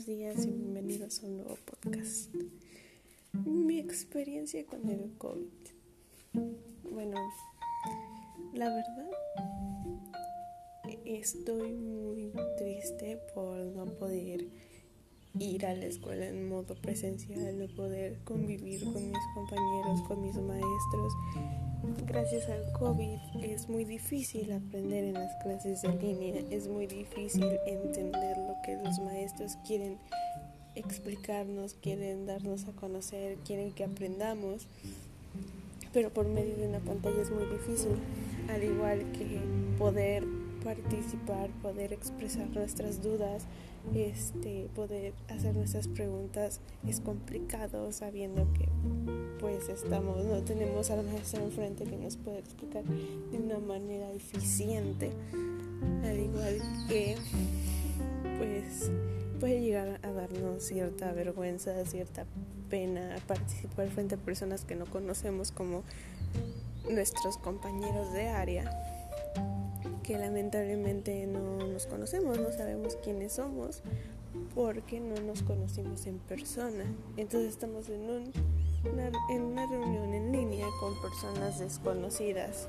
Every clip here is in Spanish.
buenos días y bienvenidos a un nuevo podcast. Mi experiencia con el COVID. Bueno, la verdad, estoy muy triste por no poder ir a la escuela en modo presencial, no poder convivir con mis compañeros, con mis maestros Gracias al COVID es muy difícil aprender en las clases de línea, es muy difícil entender lo que los maestros quieren explicarnos, quieren darnos a conocer, quieren que aprendamos, pero por medio de una pantalla es muy difícil, al igual que poder participar, poder expresar nuestras dudas, este, poder hacer nuestras preguntas es complicado sabiendo que pues estamos, no tenemos a la maestra enfrente que nos puede explicar de una manera eficiente, al igual que pues puede llegar a darnos cierta vergüenza, cierta pena participar frente a personas que no conocemos como nuestros compañeros de área que lamentablemente no nos conocemos, no sabemos quiénes somos porque no nos conocimos en persona. Entonces estamos en, un, una, en una reunión en línea con personas desconocidas.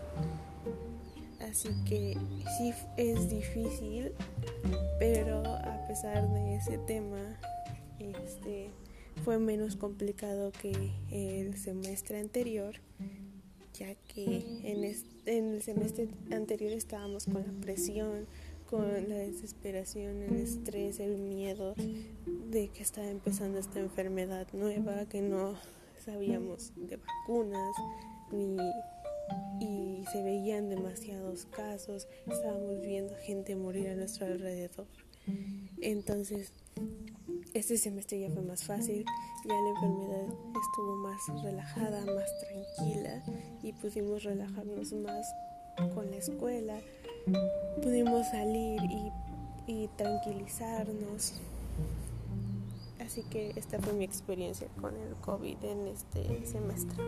Así que sí es difícil, pero a pesar de ese tema, este fue menos complicado que el semestre anterior ya que en, el semestre anterior estábamos con la presión, con la desesperación, el estrés, el miedo de que estaba empezando esta enfermedad nueva, que no sabíamos de vacunas ni y se veían demasiados casos, estábamos viendo gente morir a nuestro alrededor. Entonces, este semestre ya fue más fácil, ya la enfermedad estuvo más relajada, más tranquila y pudimos relajarnos más con la escuela, pudimos salir y, y tranquilizarnos. Así que esta fue mi experiencia con el COVID en este semestre.